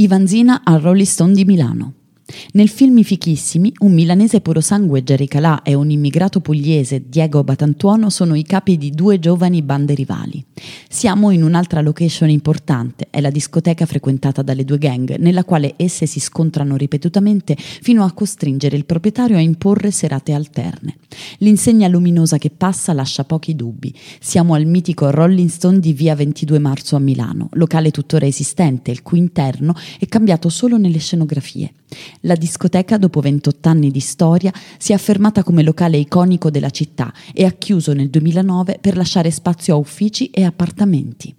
Ivan Zina al Rolling Stone di Milano. Nel film I Fichissimi, un milanese purosangue Jerry Calà e un immigrato pugliese Diego Batantuono sono i capi di due giovani bande rivali. Siamo in un'altra location importante, è la discoteca frequentata dalle due gang, nella quale esse si scontrano ripetutamente fino a costringere il proprietario a imporre serate alterne. L'insegna luminosa che passa lascia pochi dubbi. Siamo al mitico Rolling Stone di via 22 marzo a Milano, locale tuttora esistente, il cui interno è cambiato solo nelle scenografie. La discoteca, dopo 28 anni di storia, si è affermata come locale iconico della città e ha chiuso nel 2009 per lasciare spazio a uffici e appartamenti.